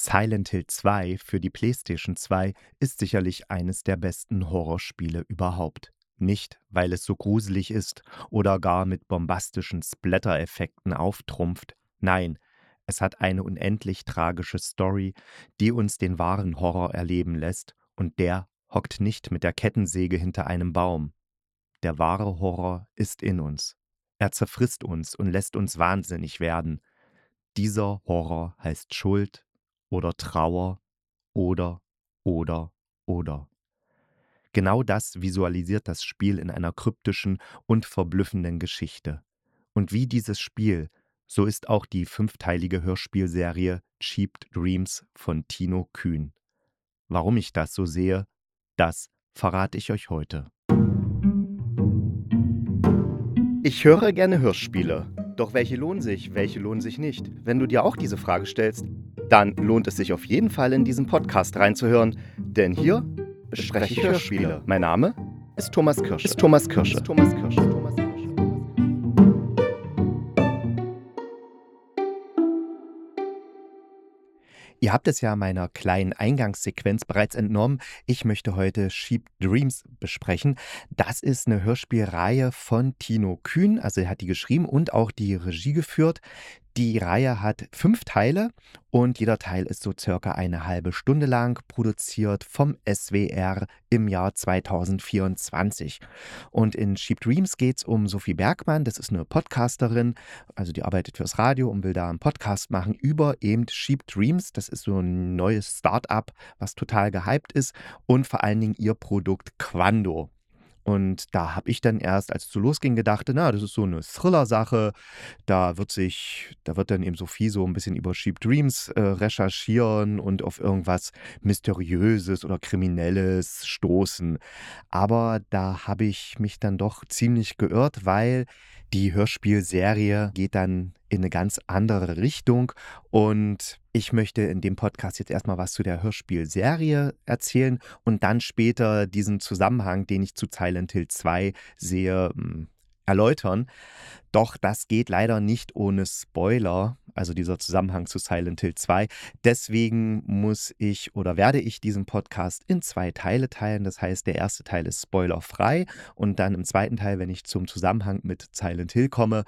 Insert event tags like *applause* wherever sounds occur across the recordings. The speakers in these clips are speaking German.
Silent Hill 2 für die PlayStation 2 ist sicherlich eines der besten Horrorspiele überhaupt. Nicht, weil es so gruselig ist oder gar mit bombastischen Splatter-Effekten auftrumpft. Nein, es hat eine unendlich tragische Story, die uns den wahren Horror erleben lässt, und der hockt nicht mit der Kettensäge hinter einem Baum. Der wahre Horror ist in uns. Er zerfrisst uns und lässt uns wahnsinnig werden. Dieser Horror heißt Schuld, oder Trauer oder, oder, oder. Genau das visualisiert das Spiel in einer kryptischen und verblüffenden Geschichte. Und wie dieses Spiel, so ist auch die fünfteilige Hörspielserie Cheap Dreams von Tino Kühn. Warum ich das so sehe, das verrate ich euch heute. Ich höre gerne Hörspiele. Doch welche lohnen sich, welche lohnen sich nicht? Wenn du dir auch diese Frage stellst, dann lohnt es sich auf jeden Fall in diesen Podcast reinzuhören, denn hier bespreche ich Hörspiele. Mein Name ist Thomas Kirsch. Ist Thomas Kirsch. Ist Thomas Kirsch. Thomas Kirsch. Ihr habt es ja meiner kleinen Eingangssequenz bereits entnommen. Ich möchte heute Sheep Dreams besprechen. Das ist eine Hörspielreihe von Tino Kühn. Also er hat die geschrieben und auch die Regie geführt. Die Reihe hat fünf Teile und jeder Teil ist so circa eine halbe Stunde lang, produziert vom SWR im Jahr 2024. Und in Sheep Dreams geht es um Sophie Bergmann, das ist eine Podcasterin, also die arbeitet fürs Radio und will da einen Podcast machen über eben Sheep Dreams. Das ist so ein neues Start-up, was total gehypt ist und vor allen Dingen ihr Produkt Quando. Und da habe ich dann erst, als es so losging, gedacht, na, das ist so eine Thriller-Sache. Da wird sich, da wird dann eben Sophie so ein bisschen über Sheep Dreams äh, recherchieren und auf irgendwas Mysteriöses oder Kriminelles stoßen. Aber da habe ich mich dann doch ziemlich geirrt, weil die Hörspielserie geht dann in eine ganz andere Richtung. Und ich möchte in dem Podcast jetzt erstmal was zu der Hörspielserie erzählen und dann später diesen Zusammenhang, den ich zu Silent Hill 2 sehe, hm, erläutern. Doch das geht leider nicht ohne Spoiler, also dieser Zusammenhang zu Silent Hill 2. Deswegen muss ich oder werde ich diesen Podcast in zwei Teile teilen. Das heißt, der erste Teil ist spoilerfrei und dann im zweiten Teil, wenn ich zum Zusammenhang mit Silent Hill komme,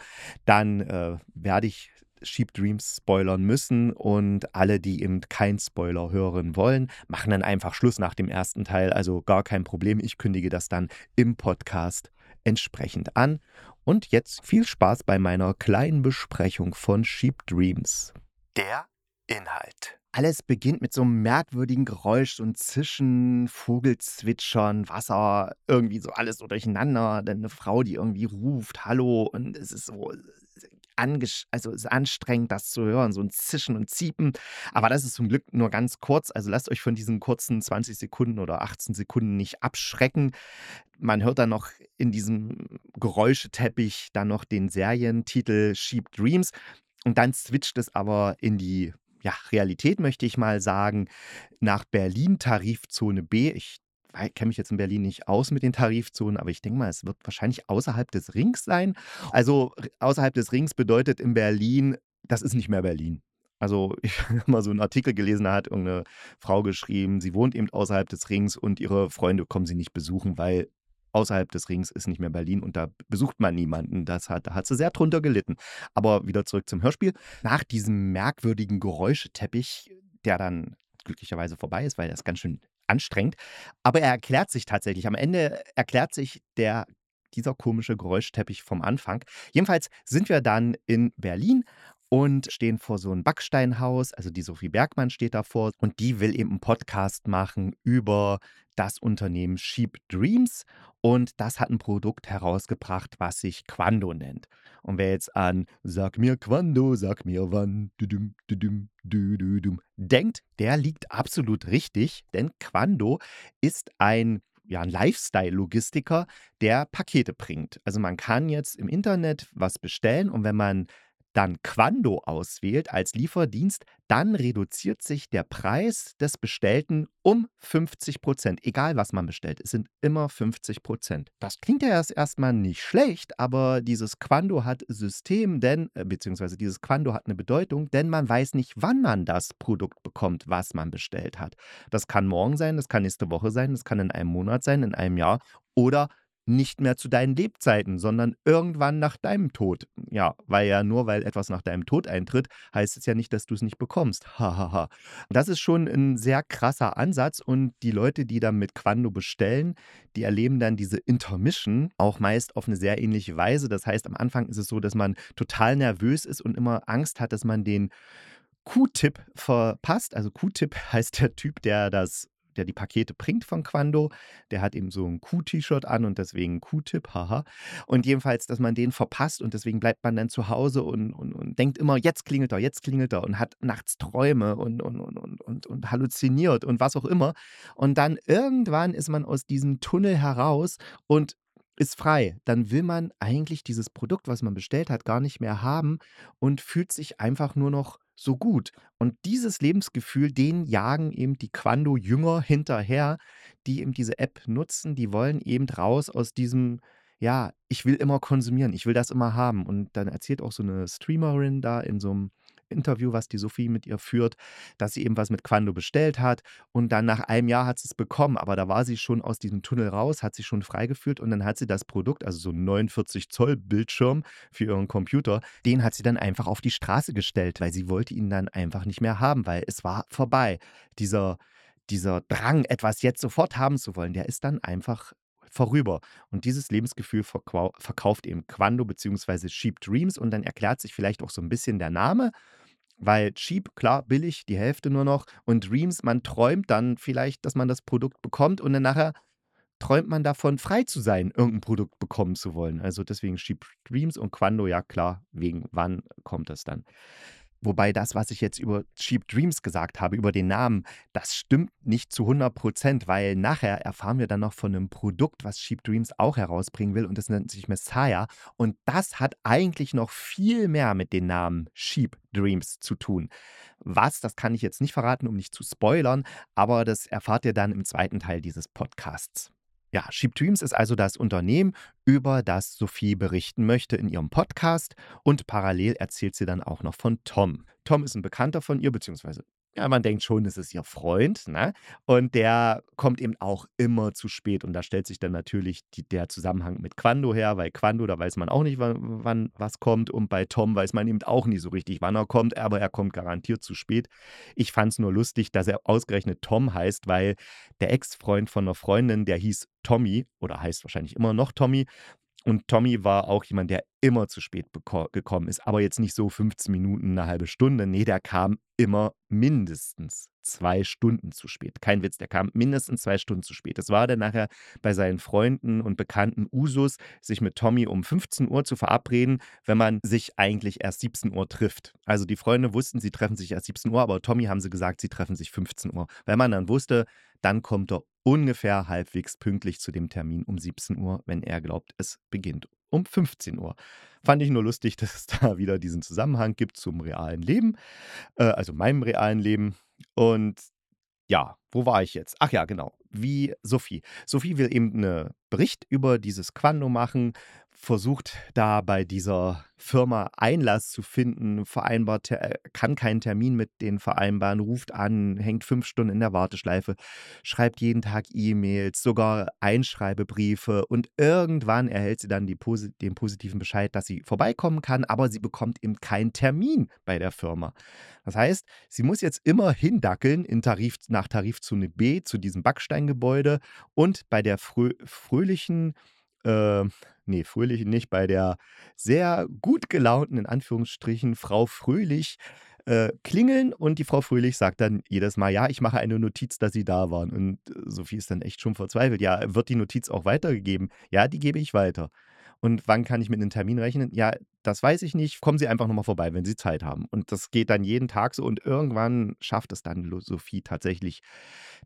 dann äh, werde ich Sheep Dreams spoilern müssen und alle, die eben kein Spoiler hören wollen, machen dann einfach Schluss nach dem ersten Teil. Also gar kein Problem. Ich kündige das dann im Podcast entsprechend an. Und jetzt viel Spaß bei meiner kleinen Besprechung von Sheep Dreams. Der Inhalt. Alles beginnt mit so einem merkwürdigen Geräusch, so ein Zischen, Vogelzwitschern, Wasser, irgendwie so alles so durcheinander. Dann eine Frau, die irgendwie ruft, Hallo, und es ist so also ist anstrengend, das zu hören, so ein Zischen und Ziepen. Aber das ist zum Glück nur ganz kurz. Also lasst euch von diesen kurzen 20 Sekunden oder 18 Sekunden nicht abschrecken. Man hört dann noch in diesem Geräuscheteppich dann noch den Serientitel Sheep Dreams. Und dann switcht es aber in die ja, Realität, möchte ich mal sagen, nach Berlin Tarifzone B. Ich kenne mich jetzt in Berlin nicht aus mit den Tarifzonen, aber ich denke mal, es wird wahrscheinlich außerhalb des Rings sein. Also außerhalb des Rings bedeutet in Berlin, das ist nicht mehr Berlin. Also *laughs* ich habe mal so einen Artikel gelesen, da hat irgendeine Frau geschrieben, sie wohnt eben außerhalb des Rings und ihre Freunde kommen sie nicht besuchen, weil außerhalb des Rings ist nicht mehr Berlin und da besucht man niemanden. Das hat, da hat sie sehr drunter gelitten. Aber wieder zurück zum Hörspiel. Nach diesem merkwürdigen Geräuscheteppich, der dann glücklicherweise vorbei ist, weil das ganz schön anstrengend. Aber er erklärt sich tatsächlich. Am Ende erklärt sich der dieser komische Geräuschteppich vom Anfang. Jedenfalls sind wir dann in Berlin und stehen vor so einem Backsteinhaus. Also die Sophie Bergmann steht davor und die will eben einen Podcast machen über das Unternehmen Sheep Dreams und das hat ein Produkt herausgebracht, was sich Quando nennt. Und wer jetzt an Sag mir Quando, sag mir wann, düdüm, düdüm, düdüm, denkt, der liegt absolut richtig, denn Quando ist ein ja, ein Lifestyle-Logistiker, der Pakete bringt. Also man kann jetzt im Internet was bestellen und wenn man dann Quando auswählt als Lieferdienst, dann reduziert sich der Preis des Bestellten um 50 Prozent. Egal, was man bestellt, es sind immer 50 Prozent. Das klingt ja erst erstmal nicht schlecht, aber dieses Quando hat System, denn, äh, beziehungsweise dieses Quando hat eine Bedeutung, denn man weiß nicht, wann man das Produkt bekommt, was man bestellt hat. Das kann morgen sein, das kann nächste Woche sein, das kann in einem Monat sein, in einem Jahr oder nicht mehr zu deinen Lebzeiten, sondern irgendwann nach deinem Tod. Ja, weil ja nur weil etwas nach deinem Tod eintritt, heißt es ja nicht, dass du es nicht bekommst. Hahaha. das ist schon ein sehr krasser Ansatz und die Leute, die dann mit Quando bestellen, die erleben dann diese Intermission auch meist auf eine sehr ähnliche Weise. Das heißt, am Anfang ist es so, dass man total nervös ist und immer Angst hat, dass man den Q-Tip verpasst. Also Q-Tip *laughs* heißt der Typ, der das der die Pakete bringt von Quando. Der hat eben so ein Q-T-Shirt an und deswegen Q-Tip, haha. Und jedenfalls, dass man den verpasst und deswegen bleibt man dann zu Hause und, und, und denkt immer, jetzt klingelt er, jetzt klingelt er und hat nachts Träume und, und, und, und, und, und halluziniert und was auch immer. Und dann irgendwann ist man aus diesem Tunnel heraus und ist frei. Dann will man eigentlich dieses Produkt, was man bestellt hat, gar nicht mehr haben und fühlt sich einfach nur noch so gut. Und dieses Lebensgefühl, den jagen eben die Quando-Jünger hinterher, die eben diese App nutzen. Die wollen eben raus aus diesem, ja, ich will immer konsumieren, ich will das immer haben. Und dann erzählt auch so eine Streamerin da in so einem Interview, was die Sophie mit ihr führt, dass sie eben was mit Quando bestellt hat und dann nach einem Jahr hat sie es bekommen, aber da war sie schon aus diesem Tunnel raus, hat sich schon freigefühlt und dann hat sie das Produkt, also so ein 49 Zoll Bildschirm für ihren Computer, den hat sie dann einfach auf die Straße gestellt, weil sie wollte ihn dann einfach nicht mehr haben, weil es war vorbei. Dieser dieser Drang, etwas jetzt sofort haben zu wollen, der ist dann einfach vorüber. Und dieses Lebensgefühl verkauft eben Quando bzw. Sheep Dreams und dann erklärt sich vielleicht auch so ein bisschen der Name weil cheap, klar, billig, die Hälfte nur noch. Und Dreams, man träumt dann vielleicht, dass man das Produkt bekommt und dann nachher träumt man davon, frei zu sein, irgendein Produkt bekommen zu wollen. Also deswegen Cheap Dreams und Quando, ja klar, wegen wann kommt das dann. Wobei das, was ich jetzt über Cheap Dreams gesagt habe, über den Namen, das stimmt nicht zu 100 Prozent, weil nachher erfahren wir dann noch von einem Produkt, was Cheap Dreams auch herausbringen will und das nennt sich Messiah. Und das hat eigentlich noch viel mehr mit dem Namen Cheap Dreams zu tun. Was, das kann ich jetzt nicht verraten, um nicht zu spoilern, aber das erfahrt ihr dann im zweiten Teil dieses Podcasts. Ja, Sheep Dreams ist also das Unternehmen, über das Sophie berichten möchte in ihrem Podcast und parallel erzählt sie dann auch noch von Tom. Tom ist ein Bekannter von ihr, beziehungsweise ja, man denkt schon, es ist ihr Freund, ne? Und der kommt eben auch immer zu spät. Und da stellt sich dann natürlich die, der Zusammenhang mit Quando her, weil Quando, da weiß man auch nicht, wann, wann, was kommt. Und bei Tom weiß man eben auch nicht so richtig, wann er kommt, aber er kommt garantiert zu spät. Ich fand es nur lustig, dass er ausgerechnet Tom heißt, weil der Ex-Freund von einer Freundin, der hieß Tommy oder heißt wahrscheinlich immer noch Tommy. Und Tommy war auch jemand, der immer zu spät gekommen ist, aber jetzt nicht so 15 Minuten, eine halbe Stunde. Nee, der kam immer mindestens zwei Stunden zu spät. Kein Witz, der kam mindestens zwei Stunden zu spät. Es war dann nachher bei seinen Freunden und Bekannten Usus, sich mit Tommy um 15 Uhr zu verabreden, wenn man sich eigentlich erst 17 Uhr trifft. Also die Freunde wussten, sie treffen sich erst 17 Uhr, aber Tommy haben sie gesagt, sie treffen sich 15 Uhr. Weil man dann wusste, dann kommt er ungefähr halbwegs pünktlich zu dem Termin um 17 Uhr, wenn er glaubt, es beginnt um 15 Uhr. Fand ich nur lustig, *laughs* dass es da wieder diesen Zusammenhang gibt zum realen Leben, äh, also meinem realen Leben. Und ja, wo war ich jetzt? Ach ja, genau. Wie Sophie. Sophie will eben einen Bericht über dieses Quando machen, versucht da bei dieser Firma Einlass zu finden, vereinbart, äh, kann keinen Termin mit den vereinbaren, ruft an, hängt fünf Stunden in der Warteschleife, schreibt jeden Tag E-Mails, sogar Einschreibebriefe und irgendwann erhält sie dann die, den positiven Bescheid, dass sie vorbeikommen kann, aber sie bekommt eben keinen Termin bei der Firma. Das heißt, sie muss jetzt immer hindackeln in Tarif, nach Tarifzone B zu diesem Backsteingebäude und bei der frö fröhlichen äh, nee, Fröhlich nicht, bei der sehr gut gelaunten, in Anführungsstrichen, Frau Fröhlich äh, klingeln und die Frau Fröhlich sagt dann jedes Mal, ja, ich mache eine Notiz, dass Sie da waren. Und äh, Sophie ist dann echt schon verzweifelt. Ja, wird die Notiz auch weitergegeben? Ja, die gebe ich weiter. Und wann kann ich mit einem Termin rechnen? Ja, das weiß ich nicht. Kommen Sie einfach nochmal vorbei, wenn Sie Zeit haben. Und das geht dann jeden Tag so. Und irgendwann schafft es dann Sophie tatsächlich,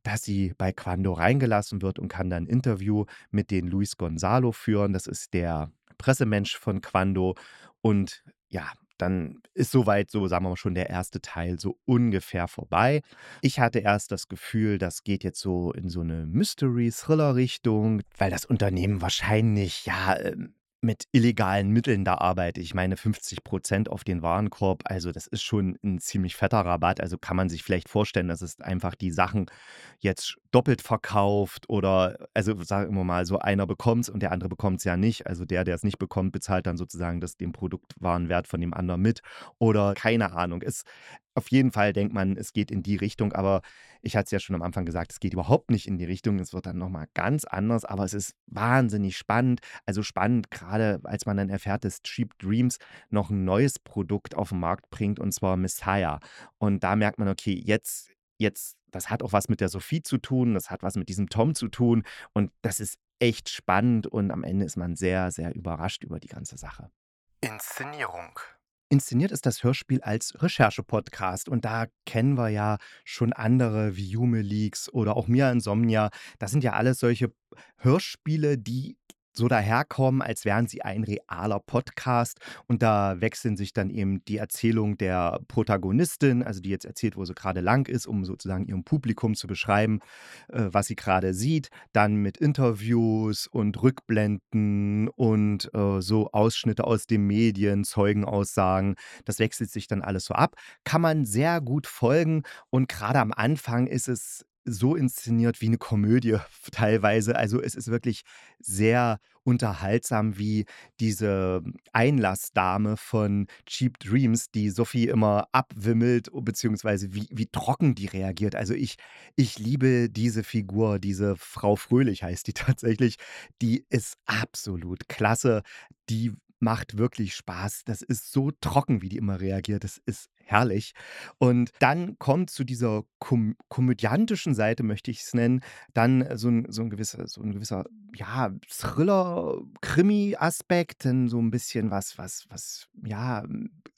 dass sie bei Quando reingelassen wird und kann dann ein Interview mit den Luis Gonzalo führen. Das ist der Pressemensch von Quando. Und ja, dann ist soweit so, sagen wir mal, schon der erste Teil so ungefähr vorbei. Ich hatte erst das Gefühl, das geht jetzt so in so eine Mystery-Thriller-Richtung, weil das Unternehmen wahrscheinlich, ja, ähm, mit illegalen Mitteln da arbeitet. Ich meine 50% auf den Warenkorb, also das ist schon ein ziemlich fetter Rabatt. Also kann man sich vielleicht vorstellen, dass es einfach die Sachen jetzt doppelt verkauft oder also sagen wir mal so, einer bekommt es und der andere bekommt es ja nicht. Also der, der es nicht bekommt, bezahlt dann sozusagen das den Produktwarenwert von dem anderen mit oder keine Ahnung. Es auf jeden Fall denkt man, es geht in die Richtung, aber ich hatte es ja schon am Anfang gesagt, es geht überhaupt nicht in die Richtung. Es wird dann nochmal ganz anders, aber es ist wahnsinnig spannend. Also spannend, gerade als man dann erfährt, dass Cheap Dreams noch ein neues Produkt auf den Markt bringt, und zwar Messiah. Und da merkt man, okay, jetzt, jetzt, das hat auch was mit der Sophie zu tun, das hat was mit diesem Tom zu tun und das ist echt spannend und am Ende ist man sehr, sehr überrascht über die ganze Sache. Inszenierung. Inszeniert ist das Hörspiel als Recherche-Podcast und da kennen wir ja schon andere wie Jume Leaks oder auch Mia Insomnia. Das sind ja alles solche Hörspiele, die so daherkommen, als wären sie ein realer Podcast. Und da wechseln sich dann eben die Erzählung der Protagonistin, also die jetzt erzählt, wo sie gerade lang ist, um sozusagen ihrem Publikum zu beschreiben, äh, was sie gerade sieht. Dann mit Interviews und Rückblenden und äh, so Ausschnitte aus den Medien, Zeugenaussagen. Das wechselt sich dann alles so ab. Kann man sehr gut folgen. Und gerade am Anfang ist es so inszeniert wie eine Komödie teilweise. Also, es ist wirklich sehr unterhaltsam, wie diese Einlassdame von Cheap Dreams, die Sophie immer abwimmelt, beziehungsweise wie wie trocken die reagiert. Also, ich ich liebe diese Figur, diese Frau Fröhlich heißt die *laughs* tatsächlich. Die ist absolut klasse. Die macht wirklich Spaß. Das ist so trocken, wie die immer reagiert. Das ist herrlich. Und dann kommt zu dieser kom komödiantischen Seite, möchte ich es nennen, dann so ein so 'n gewisser so 'n gewisser, ja, Thriller, Krimi-Aspekt, dann so ein bisschen was was was ja,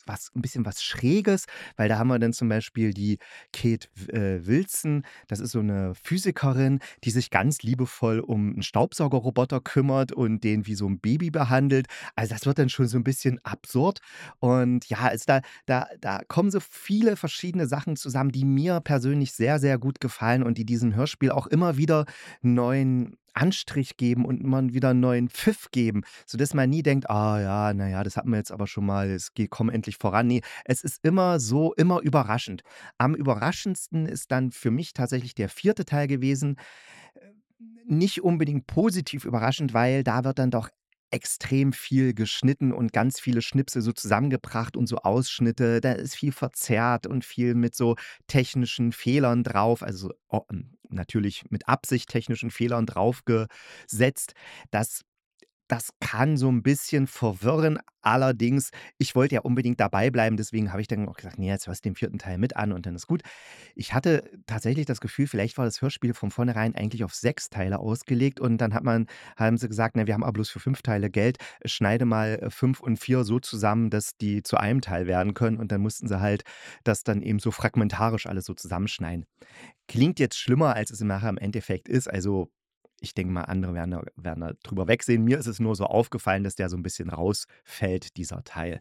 was ein bisschen was Schräges, weil da haben wir dann zum Beispiel die Kate äh, Wilson. Das ist so eine Physikerin, die sich ganz liebevoll um einen Staubsaugerroboter kümmert und den wie so ein Baby behandelt. Also, das wird dann schon so ein bisschen absurd und ja, also da da da kommen so viele verschiedene Sachen zusammen, die mir persönlich sehr, sehr gut gefallen und die diesem Hörspiel auch immer wieder neuen Anstrich geben und immer wieder 'n neuen Pfiff geben, sodass man nie denkt: „Ah ja, na ja, das hatten wir jetzt aber schon mal, es geht komm endlich voran.“ Ne, es ist immer so immer überraschend. Am überraschendsten ist dann für mich tatsächlich der vierte Teil gewesen. Äh, nicht unbedingt positiv überraschend, weil da wird dann doch extrem viel geschnitten und ganz viele Schnipsel so zusammengebracht und so Ausschnitte. Da ist viel verzerrt und viel mit so technischen Fehlern drauf, also o hm, natürlich mit Absicht technischen Fehlern draufgesetzt. Das das kann so ein bisschen verwirren. Allerdings, ich wollte ja unbedingt dabei bleiben, deswegen habe ich dann auch gesagt: „Ne, jetzt hörst du den vierten Teil mit an und dann ist gut.“ Ich hatte tatsächlich das Gefühl, vielleicht war das Hörspiel von vornherein eigentlich auf 6 Teile ausgelegt und dann hat man haben sie gesagt: „Ne, wir haben aber bloß für 5 Teile Geld. Schneide mal, äh, 5 und 4 so zusammen, dass die zu einem Teil werden können.“ Und dann mussten sie halt das dann eben so fragmentarisch alles so zusammenschneiden. Klingt jetzt schlimmer, als es nachher im Endeffekt ist. Also ich denke mal, andere werden da werden da drüber wegsehen. Mir ist es nur so aufgefallen, dass der so ein bisschen rausfällt, dieser Teil.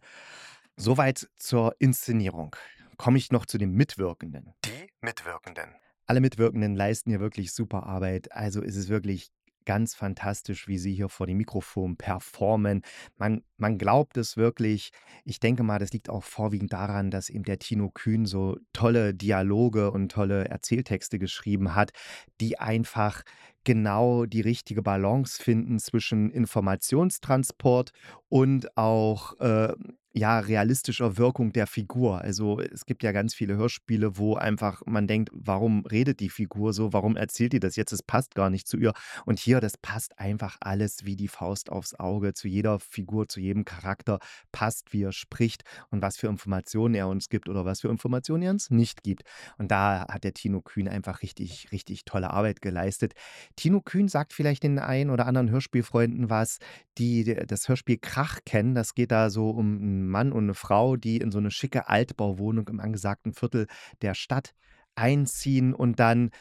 Soweit zur Inszenierung. Komme ich noch zu den Mitwirkenden. Die Mitwirkenden. Alle Mitwirkenden leisten hier wirklich super Arbeit. Also, ist es wirklich ganz fantastisch, wie sie hier vor dem Mikrofon performen. Man man glaubt es wirklich. Ich denke mal, das liegt auch vorwiegend daran, dass eben der Tino Kühn so tolle Dialoge und tolle Erzähltexte geschrieben hat, die einfach genau die richtige Balance finden zwischen Informationstransport und auch, äh, ja, realistischer Wirkung der Figur. Also, es gibt ja ganz viele Hörspiele, wo einfach man denkt: „Warum redet die Figur so? Warum erzählt die das jetzt? Es passt gar nicht zu ihr.“ Und hier, das passt einfach alles wie die Faust aufs Auge. Zu jeder Figur, zu jedem Charakter passt, wie er spricht und was für Informationen er uns gibt oder was für Informationen er uns nicht gibt. Und da hat der Tino Kühn einfach richtig, richtig tolle Arbeit geleistet. Tino Kühn sagt vielleicht den einen oder anderen Hörspielfreunden was, die das Hörspiel Krach kennen. Das geht da so um Mann und 'ne Frau, die in so 'ne schicke Altbauwohnung im angesagten Viertel der Stadt einziehen und dann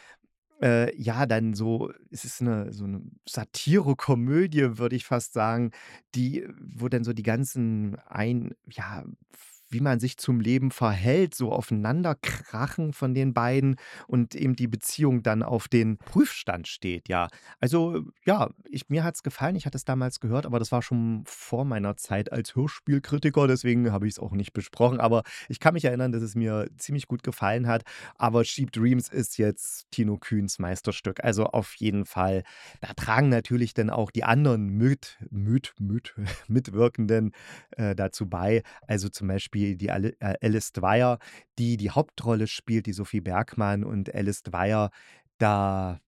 äh, ja, dann so es ist 'ne so 'ne Satire-Komödie, würde ich fast sagen, die wo dann so die ganzen ein ja, wie man sich zum Leben verhält, so aufeinanderkrachen von den beiden und eben die Beziehung dann auf den Prüfstand steht, ja. Also, ja, ich mir hat's gefallen. Ich hatte es damals gehört, aber das war schon vor meiner Zeit als Hörspielkritiker, deswegen habe ich es auch nicht besprochen. Aber ich kann mich erinnern, dass es mir ziemlich gut gefallen hat. Aber Cheap Dreams ist jetzt Tino Kühns Meisterstück. Also auf jeden Fall. Da tragen natürlich dann auch die anderen mit, mit, mit, *laughs* Mitwirkenden äh, dazu bei. Also zum Beispiel die äh, Alice Dwyer, die die Hauptrolle spielt, die Sophie Bergmann und Alice Dwyer. Da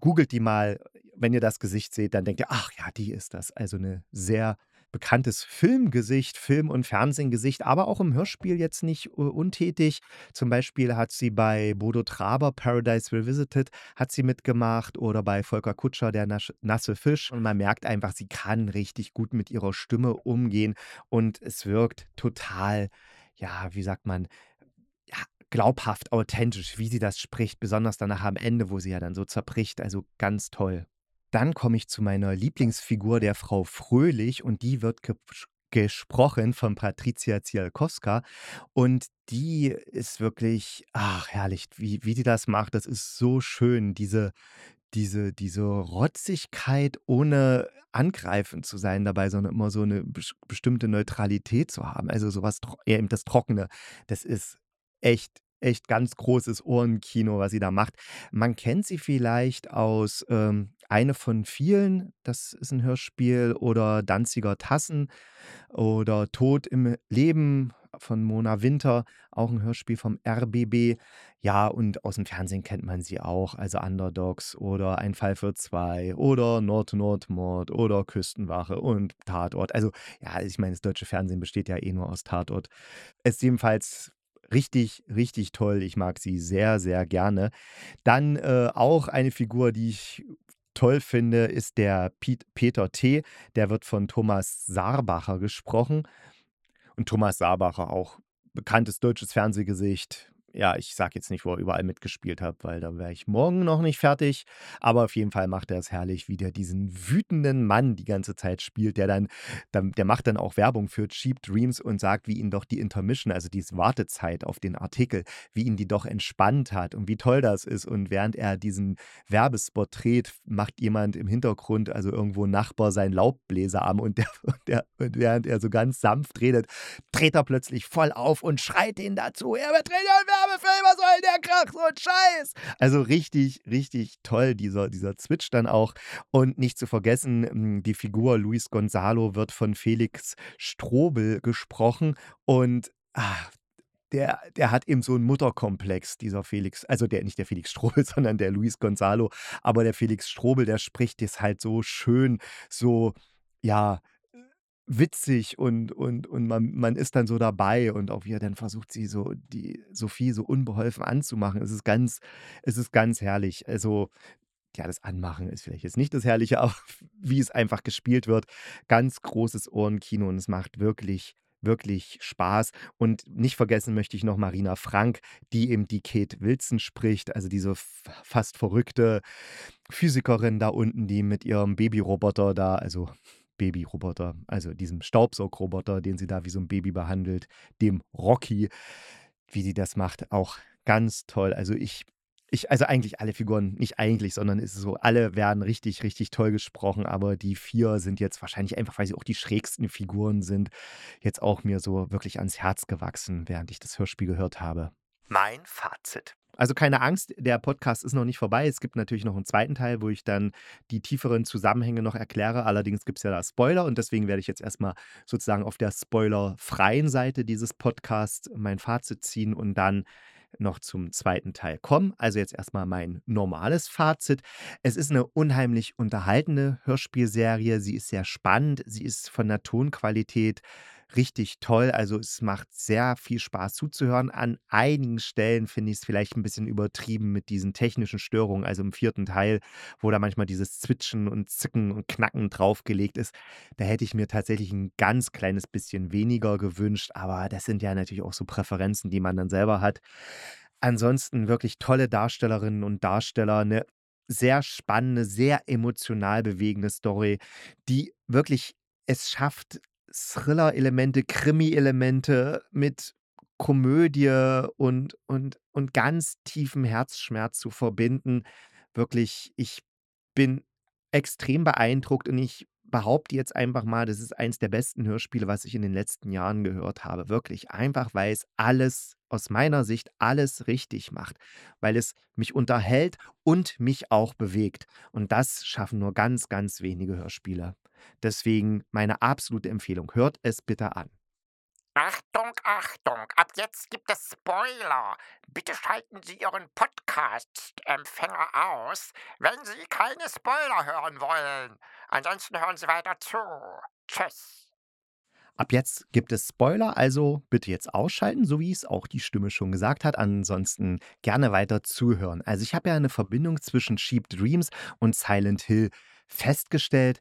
googelt die mal, wenn ihr das Gesicht seht, dann denkt ihr, ach ja, die ist das. Also eine sehr bekanntes Filmgesicht, Film- und Fernsehgesicht, aber auch im Hörspiel jetzt nicht äh, untätig. Zum Beispiel hat sie bei Bodo Traber Paradise Revisited hat sie mitgemacht oder bei Volker Kutscher Der nasse Fisch. Und man merkt einfach, sie kann richtig gut mit ihrer Stimme umgehen und es wirkt total, ja, wie sagt man, glaubhaft, authentisch, wie sie das spricht, besonders danach am Ende, wo sie ja dann so zerbricht. Also ganz toll. Dann komme ich zu meiner Lieblingsfigur, der Frau Fröhlich, und die wird gepsch gesprochen von Patricia Cialkowska. Und die ist wirklich, ach, herrlich, wie wie die das macht. Das ist so schön, diese diese diese Rotzigkeit, ohne angreifend zu sein dabei, sondern immer so eine bestimmte Neutralität zu haben. Also, so was tro eher eben das Trockene. Das ist echt echt ganz großes Ohrenkino, was sie da macht. Man kennt sie vielleicht aus, ähm, „Eine von vielen“, das ist ein Hörspiel, oder „Danziger Tassen“ oder „Tod im Leben“ von Mona Winter, auch ein Hörspiel vom RBB. Ja, und aus dem Fernsehen kennt man sie auch, also „Underdogs“ oder „Ein Fall für zwei“ oder „Nord-Nord-Mord“ oder „Küstenwache“ und „Tatort“. Also, ja, ich meine, das deutsche Fernsehen besteht ja eh nur aus Tatort. Ist jedenfalls richtig, richtig toll. Ich mag sie sehr, sehr gerne. Dann, äh, auch eine Figur, die ich toll finde, ist der Piet Peter T. Der wird von Thomas Sarbacher gesprochen. Und Thomas Sarbacher auch bekanntes deutsches Fernsehgesicht. Ja, ich sage jetzt nicht, wo er überall mitgespielt hat, weil da wäre ich morgen noch nicht fertig. Aber auf jeden Fall macht er es herrlich, wie der diesen wütenden Mann die ganze Zeit spielt, der dann, der macht dann auch Werbung für Cheap Dreams und sagt, wie ihn doch die Intermission, also diese Wartezeit auf den Artikel, wie ihn die doch entspannt hat und wie toll das ist. Und während er diesen Werbespot dreht, macht jemand im Hintergrund, also irgendwo Nachbar, seinen Laubbläser an und, der, *laughs* und, der, und während er so ganz sanft redet, dreht er plötzlich voll auf und schreit ihn dazu. Er wird einen Werbefilm, was soll der Krach, so ein Scheiß? Also richtig, richtig toll, dieser, dieser Switch dann auch. Und nicht zu vergessen, m, die Figur Luis Gonzalo wird von Felix Strobel gesprochen und ah, der, der hat eben so einen Mutterkomplex, dieser Felix, also der nicht der Felix Strobel, *laughs* sondern der Luis Gonzalo. Aber der Felix Strobel, der spricht es halt so schön, so, ja, witzig und und und man man ist dann so dabei und auch wie er dann versucht, sie so die Sophie so unbeholfen anzumachen. Es ist ganz es ist ganz herrlich. Also, ja, das Anmachen ist vielleicht jetzt nicht das Herrliche, *laughs* aber wie es einfach gespielt wird, ganz großes Ohrenkino und es macht wirklich, wirklich Spaß. Und nicht vergessen möchte ich noch Marina Frank, die eben die Kate Wilson spricht, also diese fast verrückte Physikerin da unten, die mit ihrem Babyroboter da also Babyroboter, also diesem Staubsaugroboter, den sie da wie so ein Baby behandelt, dem Rocky, wie die das macht, auch ganz toll. Also, ich ich also, eigentlich alle Figuren nicht eigentlich, sondern es ist so, alle werden richtig, richtig toll gesprochen, aber die 4 sind jetzt wahrscheinlich einfach, weil sie auch die schrägsten Figuren sind, jetzt auch mir so wirklich ans Herz gewachsen, während ich das Hörspiel gehört habe. Mein Fazit. Also keine Angst, der Podcast ist noch nicht vorbei. Es gibt natürlich noch einen zweiten Teil, wo ich dann die tieferen Zusammenhänge noch erkläre. Allerdings gibt es ja da Spoiler und deswegen werde ich jetzt erstmal sozusagen auf der spoilerfreien Seite dieses Podcasts mein Fazit ziehen und dann noch zum zweiten Teil kommen. Also jetzt erstmal mein normales Fazit. Es ist eine unheimlich unterhaltende Hörspielserie. Sie ist sehr spannend. Sie ist von der Tonqualität richtig toll. Also es macht sehr viel Spaß zuzuhören. An einigen Stellen finde ich es vielleicht ein bisschen übertrieben mit diesen technischen Störungen. Also im vierten Teil, wo da manchmal dieses Zwitschen und Zicken und Knacken draufgelegt ist. Da hätte ich mir tatsächlich ein ganz kleines bisschen weniger gewünscht. Aber das sind ja natürlich auch so Präferenzen, die man dann selber hat. Ansonsten wirklich tolle Darstellerinnen und Darsteller, eine sehr spannende, sehr emotional bewegende Story, die wirklich es schafft, Thriller-Elemente, Krimi-Elemente, mit Komödie und und und ganz tiefem Herzschmerz zu verbinden. Wirklich, ich bin extrem beeindruckt und ich behaupte jetzt einfach mal, das ist eins der besten Hörspiele, was ich in den letzten Jahren gehört habe. Wirklich, einfach weil es alles aus meiner Sicht alles richtig macht, weil es mich unterhält und mich auch bewegt. Und das schaffen nur ganz, ganz wenige Hörspiele. Deswegen meine absolute Empfehlung, hört es bitte an. Achtung, Achtung, ab jetzt gibt es Spoiler. Bitte schalten Sie Ihren Podcast-Empfänger aus, wenn Sie keine Spoiler hören wollen. Ansonsten hören Sie weiter zu. Tschüss. Ab jetzt gibt es Spoiler, also bitte jetzt ausschalten, so wie es auch die Stimme schon gesagt hat. Ansonsten gerne weiter zuhören. Also ich habe ja eine Verbindung zwischen Cheap Dreams und Silent Hill festgestellt.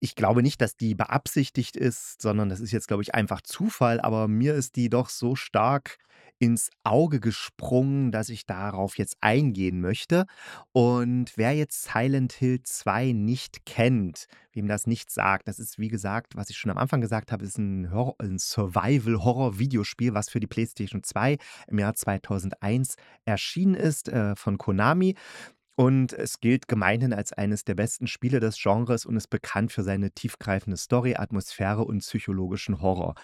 Ich glaube nicht, dass die beabsichtigt ist, sondern das ist jetzt, glaube ich, einfach Zufall, aber mir ist die doch so stark ins Auge gesprungen, dass ich darauf jetzt eingehen möchte. Und wer jetzt Silent Hill 2 nicht kennt, wem das nicht sagt, das ist, wie gesagt, was ich schon am Anfang gesagt habe, ist ein, ein Survival-Horror-Videospiel, was für die PlayStation 2 im Jahr 2001 erschienen ist, äh, von Konami. Und es gilt gemeinhin als eines der besten Spiele des Genres und ist bekannt für seine tiefgreifende Story, Atmosphäre und psychologischen Horror.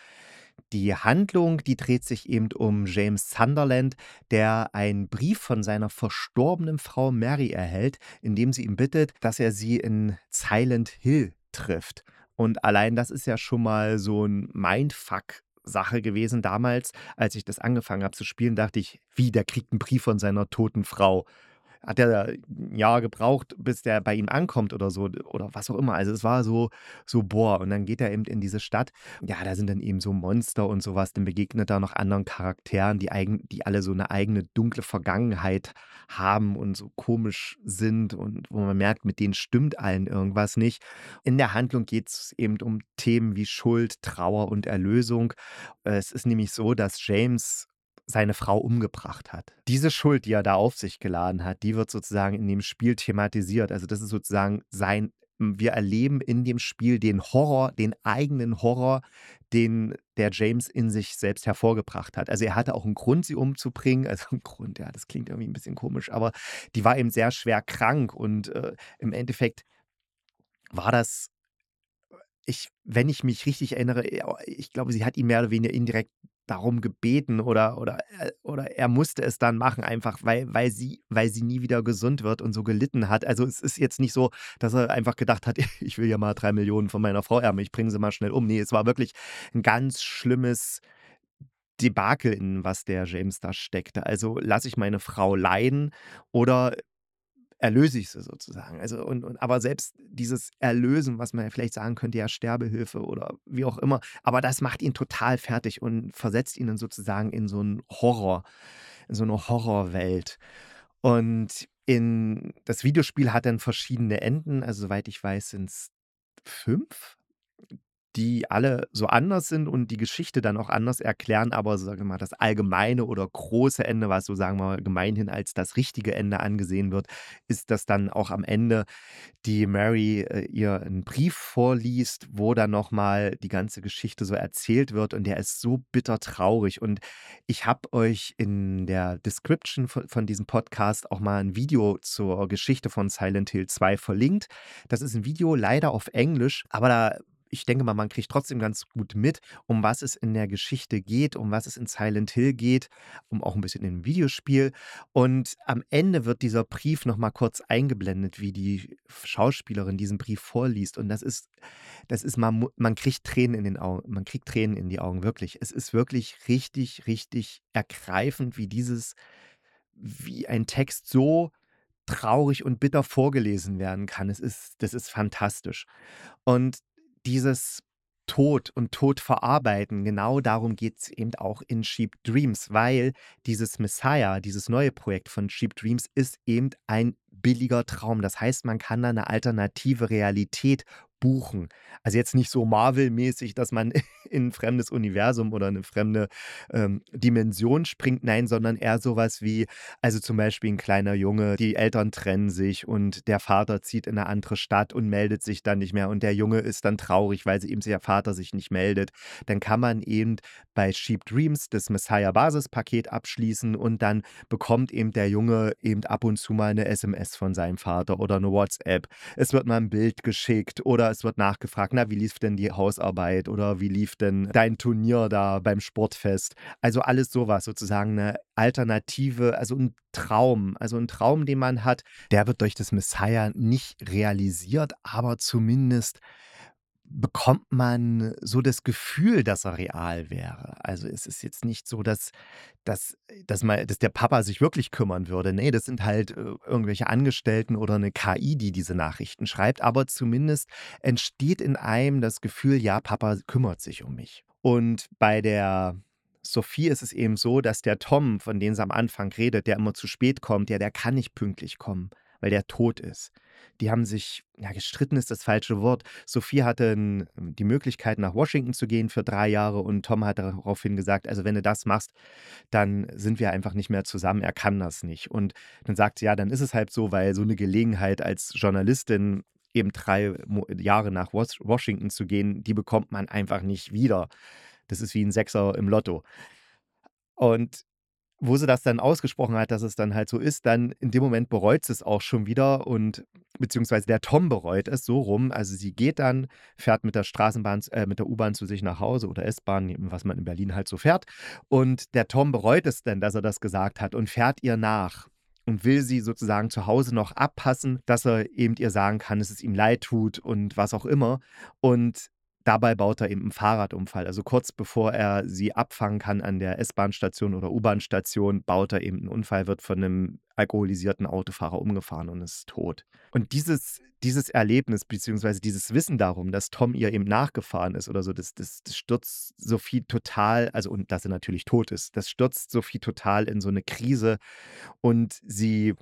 Die Handlung, die dreht sich eben um James Sunderland, der einen Brief von seiner verstorbenen Frau Mary erhält, in dem sie ihn bittet, dass er sie in Silent Hill trifft. Und allein das ist ja schon mal so ein Mindfuck. Sache gewesen damals, als ich das angefangen habe zu spielen, dachte ich, wie, der kriegt einen Brief von seiner toten Frau hat er ein Jahr gebraucht, bis der bei ihm ankommt oder so oder was auch immer. Also es war so, so boah. Und dann geht er eben in diese Stadt. Ja, da sind dann eben so Monster und sowas. Dann begegnet er noch anderen Charakteren, die, eigen, die alle so eine eigene dunkle Vergangenheit haben und so komisch sind und wo man merkt, mit denen stimmt allen irgendwas nicht. In der Handlung geht es eben um Themen wie Schuld, Trauer und Erlösung. Es ist nämlich so, dass James seine Frau umgebracht hat. Diese Schuld, die er da auf sich geladen hat, die wird sozusagen in dem Spiel thematisiert. Also das ist sozusagen sein, wir erleben in dem Spiel den Horror, den eigenen Horror, den der James in sich selbst hervorgebracht hat. Also er hatte auch einen Grund, sie umzubringen. *laughs* Also ein Grund, ja, das klingt irgendwie ein bisschen komisch, aber die war eben sehr schwer krank und äh, im Endeffekt war das ich, wenn ich mich richtig erinnere, ich glaube, sie hat ihn mehr oder weniger indirekt darum gebeten oder, oder, äh, oder er musste es dann machen, einfach weil, weil, sie, weil sie nie wieder gesund wird und so gelitten hat. Also es ist jetzt nicht so, dass er einfach gedacht hat, *laughs* ich will ja mal drei Millionen von meiner Frau erben, ich bringe sie mal schnell um. Nee, es war wirklich ein ganz schlimmes Debakel, in was der James da steckte. Also lasse ich meine Frau leiden oder erlöse ich sie sozusagen. Also und, und aber selbst dieses Erlösen, was man ja vielleicht sagen könnte, ja Sterbehilfe oder wie auch immer, aber das macht ihn total fertig und versetzt ihn dann sozusagen in so einen Horror, in so eine Horrorwelt. Und in das Videospiel hat dann verschiedene Enden, also soweit ich weiß, sind es fünf die alle so anders sind und die Geschichte dann auch anders erklären, aber sagen wir mal, das allgemeine oder große Ende, was so sagen wir mal gemeinhin als das richtige Ende angesehen wird, ist, dass dann auch am Ende die Mary äh, ihr einen Brief vorliest, wo dann nochmal die ganze Geschichte so erzählt wird und der ist so bitter traurig und ich habe euch in der Description von, von diesem Podcast auch mal ein Video zur Geschichte von Silent Hill 2 verlinkt. Das ist ein Video leider auf Englisch, aber da ich denke mal, man kriegt trotzdem ganz gut mit, um was es in der Geschichte geht, um was es in Silent Hill geht, um auch ein bisschen im Videospiel. Und am Ende wird dieser Brief nochmal kurz eingeblendet, wie die Schauspielerin diesen Brief vorliest. Und das ist, das ist, man, man kriegt Tränen in den Augen, man kriegt Tränen in die Augen, wirklich. Es ist wirklich richtig, richtig ergreifend, wie dieses, wie ein Text so traurig und bitter vorgelesen werden kann. Es ist, das ist fantastisch. Und dieses Tod und Tod verarbeiten, genau darum geht es eben auch in Cheap Dreams, weil dieses Messiah, dieses neue Projekt von Cheap Dreams ist eben ein billiger Traum. Das heißt, man kann da eine alternative Realität buchen. Also jetzt nicht so Marvel-mäßig, dass man *laughs* in ein fremdes Universum oder eine fremde ähm, Dimension springt, nein, sondern eher sowas wie, also zum Beispiel ein kleiner Junge, die Eltern trennen sich und der Vater zieht in eine andere Stadt und meldet sich dann nicht mehr und der Junge ist dann traurig, weil eben der Vater sich nicht meldet. Dann kann man eben bei Sheep Dreams das Messiah-Basispaket abschließen und dann bekommt eben der Junge eben ab und zu mal eine SMS von seinem Vater oder eine WhatsApp. Es wird mal ein Bild geschickt oder es wird nachgefragt, na, wie lief denn die Hausarbeit oder wie lief denn dein Turnier da beim Sportfest? Also alles sowas, sozusagen eine Alternative, also ein Traum, also ein Traum, den man hat, der wird durch das Messiah nicht realisiert, aber zumindest bekommt man so das Gefühl, dass er real wäre. Also es ist jetzt nicht so, dass, dass, dass, mal, dass der Papa sich wirklich kümmern würde. Nee, das sind halt äh, irgendwelche Angestellten oder eine KI, die diese Nachrichten schreibt. Aber zumindest entsteht in einem das Gefühl, ja, Papa kümmert sich um mich. Und bei der Sophie ist es eben so, dass der Tom, von dem sie am Anfang redet, der immer zu spät kommt, ja, der kann nicht pünktlich kommen, weil der tot ist. Die haben sich, ja, gestritten ist das falsche Wort. Sophie hatte die Möglichkeit, nach Washington zu gehen für drei Jahre und Tom hat daraufhin gesagt, also wenn du das machst, dann sind wir einfach nicht mehr zusammen, er kann das nicht. Und dann sagt sie, ja, dann ist es halt so, weil so eine Gelegenheit als Journalistin eben drei Jahre nach Washington zu gehen, die bekommt man einfach nicht wieder. Das ist wie ein Sechser im Lotto. Und wo sie das dann ausgesprochen hat, dass es dann halt so ist, dann in dem Moment bereut sie es auch schon wieder und beziehungsweise der Tom bereut es so rum. Also sie geht dann, fährt mit der Straßenbahn, äh, mit der U-Bahn zu sich nach Hause oder S-Bahn, was man in Berlin halt so fährt. Und der Tom bereut es dann, dass er das gesagt hat und fährt ihr nach und will sie sozusagen zu Hause noch abpassen, dass er eben ihr sagen kann, dass es ihm leid tut und was auch immer. Und Dabei baut er eben einen Fahrradunfall. Also kurz bevor er sie abfangen kann an der S-Bahn-Station oder U-Bahn-Station, baut er eben einen Unfall, wird von einem alkoholisierten Autofahrer umgefahren und ist tot. Und dieses, dieses Erlebnis, beziehungsweise dieses Wissen darum, dass Tom ihr eben nachgefahren ist oder so, das, das, das stürzt Sophie total, also und dass er natürlich tot ist, das stürzt Sophie total in so eine Krise und sie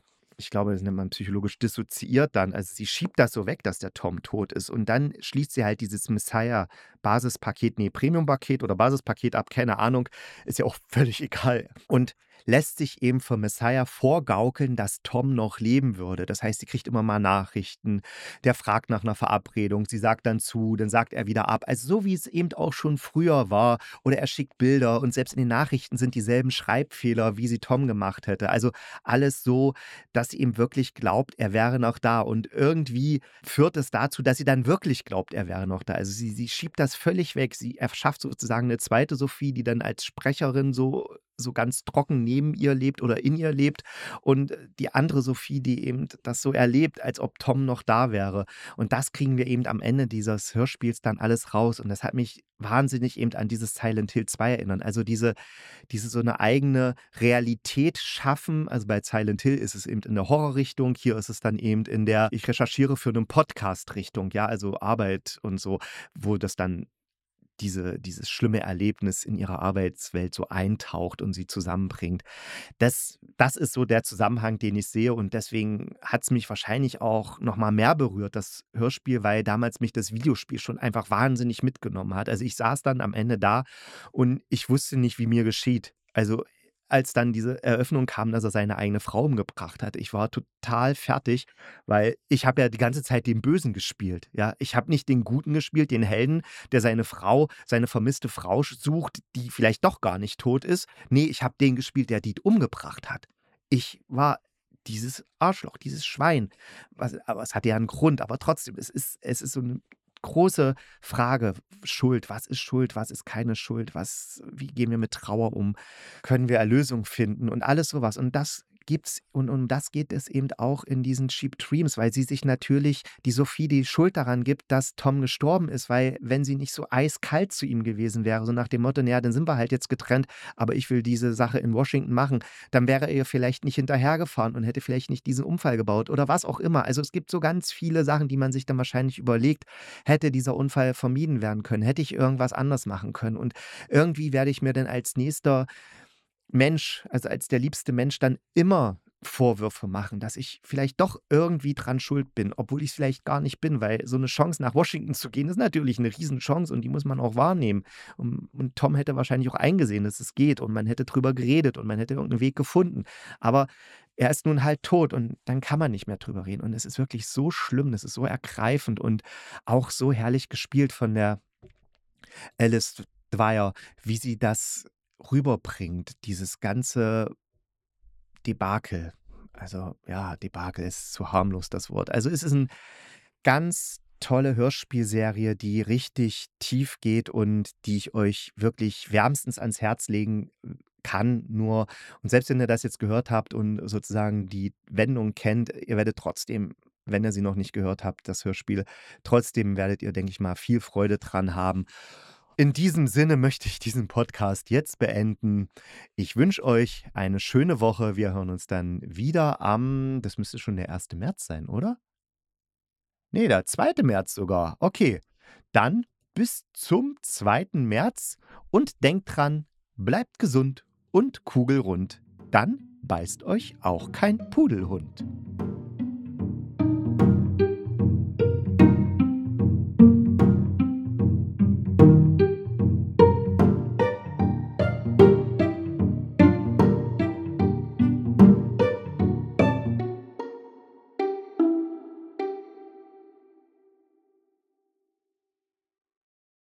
ich glaube, das nennt man psychologisch dissoziiert dann. Also sie schiebt das so weg, dass der Tom tot ist. Und dann schließt sie halt dieses Messiah-Basispaket, nee, Premium-Paket oder Basispaket ab, keine Ahnung, ist ja auch *laughs* völlig egal. Und lässt sich eben für Messiah vorgaukeln, dass Tom noch leben würde. Das heißt, sie kriegt immer mal Nachrichten, der fragt nach einer Verabredung, sie sagt dann zu, dann sagt er wieder ab. Also so wie es eben auch schon früher war. Oder er schickt Bilder und selbst in den Nachrichten sind dieselben Schreibfehler, wie sie Tom gemacht hätte. Also alles so, dass sie ihm wirklich glaubt, er wäre noch da. Und irgendwie führt es dazu, dass sie dann wirklich glaubt, er wäre noch da. Also sie, sie schiebt das völlig weg. Sie erschafft sozusagen eine zweite Sophie, die dann als Sprecherin so so ganz trocken neben ihr lebt oder in ihr lebt und die andere Sophie, die eben das so erlebt, als ob Tom noch da wäre. Und das kriegen wir eben am Ende dieses Hörspiels dann alles raus. Und das hat mich wahnsinnig eben an dieses Silent Hill 2 erinnern. Also diese, diese so eine eigene Realität schaffen. Also bei Silent Hill ist es eben in der Horrorrichtung, hier ist es dann eben in der, ich recherchiere für einen Podcast-Richtung, ja, also Arbeit und so, wo das dann diese, dieses schlimme Erlebnis in ihrer Arbeitswelt so eintaucht und sie zusammenbringt. Das, das ist so der Zusammenhang, den ich sehe und deswegen hat es mich wahrscheinlich auch noch mal mehr berührt, das Hörspiel, weil damals mich das Videospiel schon einfach wahnsinnig mitgenommen hat. Also ich saß dann am Ende da und ich wusste nicht, wie mir geschieht. Also als dann diese Eröffnung kam, dass er seine eigene Frau umgebracht hat. Ich war total fertig, weil ich habe ja die ganze Zeit den Bösen gespielt. Ja, ich habe nicht den Guten gespielt, den Helden, der seine Frau, seine vermisste Frau sucht, die vielleicht doch gar nicht tot ist. Nee, ich habe den gespielt, der die umgebracht hat. Ich war dieses Arschloch, dieses Schwein. Was, aber es hatte ja einen Grund, aber trotzdem, es ist, es ist so eine große Frage, Schuld, was ist Schuld, was ist keine Schuld, was, wie gehen wir mit Trauer um, können wir Erlösung finden und alles sowas. Und das gibt's und um das geht es eben auch in diesen Cheap Dreams, weil sie sich natürlich die Sophie die Schuld daran gibt, dass Tom gestorben ist, weil wenn sie nicht so eiskalt zu ihm gewesen wäre, so nach dem Motto, naja, dann sind wir halt jetzt getrennt, aber ich will diese Sache in Washington machen, dann wäre er vielleicht nicht hinterhergefahren und hätte vielleicht nicht diesen Unfall gebaut oder was auch immer. Also es gibt so ganz viele Sachen, die man sich dann wahrscheinlich überlegt, hätte dieser Unfall vermieden werden können, hätte ich irgendwas anders machen können und irgendwie werde ich mir dann als nächster Mensch, also als der liebste Mensch dann immer Vorwürfe machen, dass ich vielleicht doch irgendwie dran schuld bin, obwohl ich es vielleicht gar nicht bin, weil so eine Chance nach Washington zu gehen, ist natürlich eine Riesenchance und die muss man auch wahrnehmen. Und, und Tom hätte wahrscheinlich auch eingesehen, dass es geht und man hätte drüber geredet und man hätte irgendeinen Weg gefunden. Aber er ist nun halt tot und dann kann man nicht mehr drüber reden. Und es ist wirklich so schlimm, es ist so ergreifend und auch so herrlich gespielt von der Alice Dwyer, wie sie das rüberbringt, dieses ganze Debakel. Also ja, Debakel ist zu harmlos das Wort. Also es ist eine ganz tolle Hörspielserie, die richtig tief geht und die ich euch wirklich wärmstens ans Herz legen äh, kann. Nur, und selbst wenn ihr das jetzt gehört habt und sozusagen die Wendung kennt, ihr werdet trotzdem, wenn ihr sie noch nicht gehört habt, das Hörspiel, trotzdem werdet ihr, denke ich mal, viel Freude dran haben. In diesem Sinne möchte ich diesen Podcast jetzt beenden. Ich wünsche euch eine schöne Woche. Wir hören uns dann wieder am, das müsste schon der 1. März sein, oder? Nee, der 2. März sogar. Okay, dann bis zum 2. März und denkt dran, bleibt gesund und kugelrund. Dann beißt euch auch kein Pudelhund.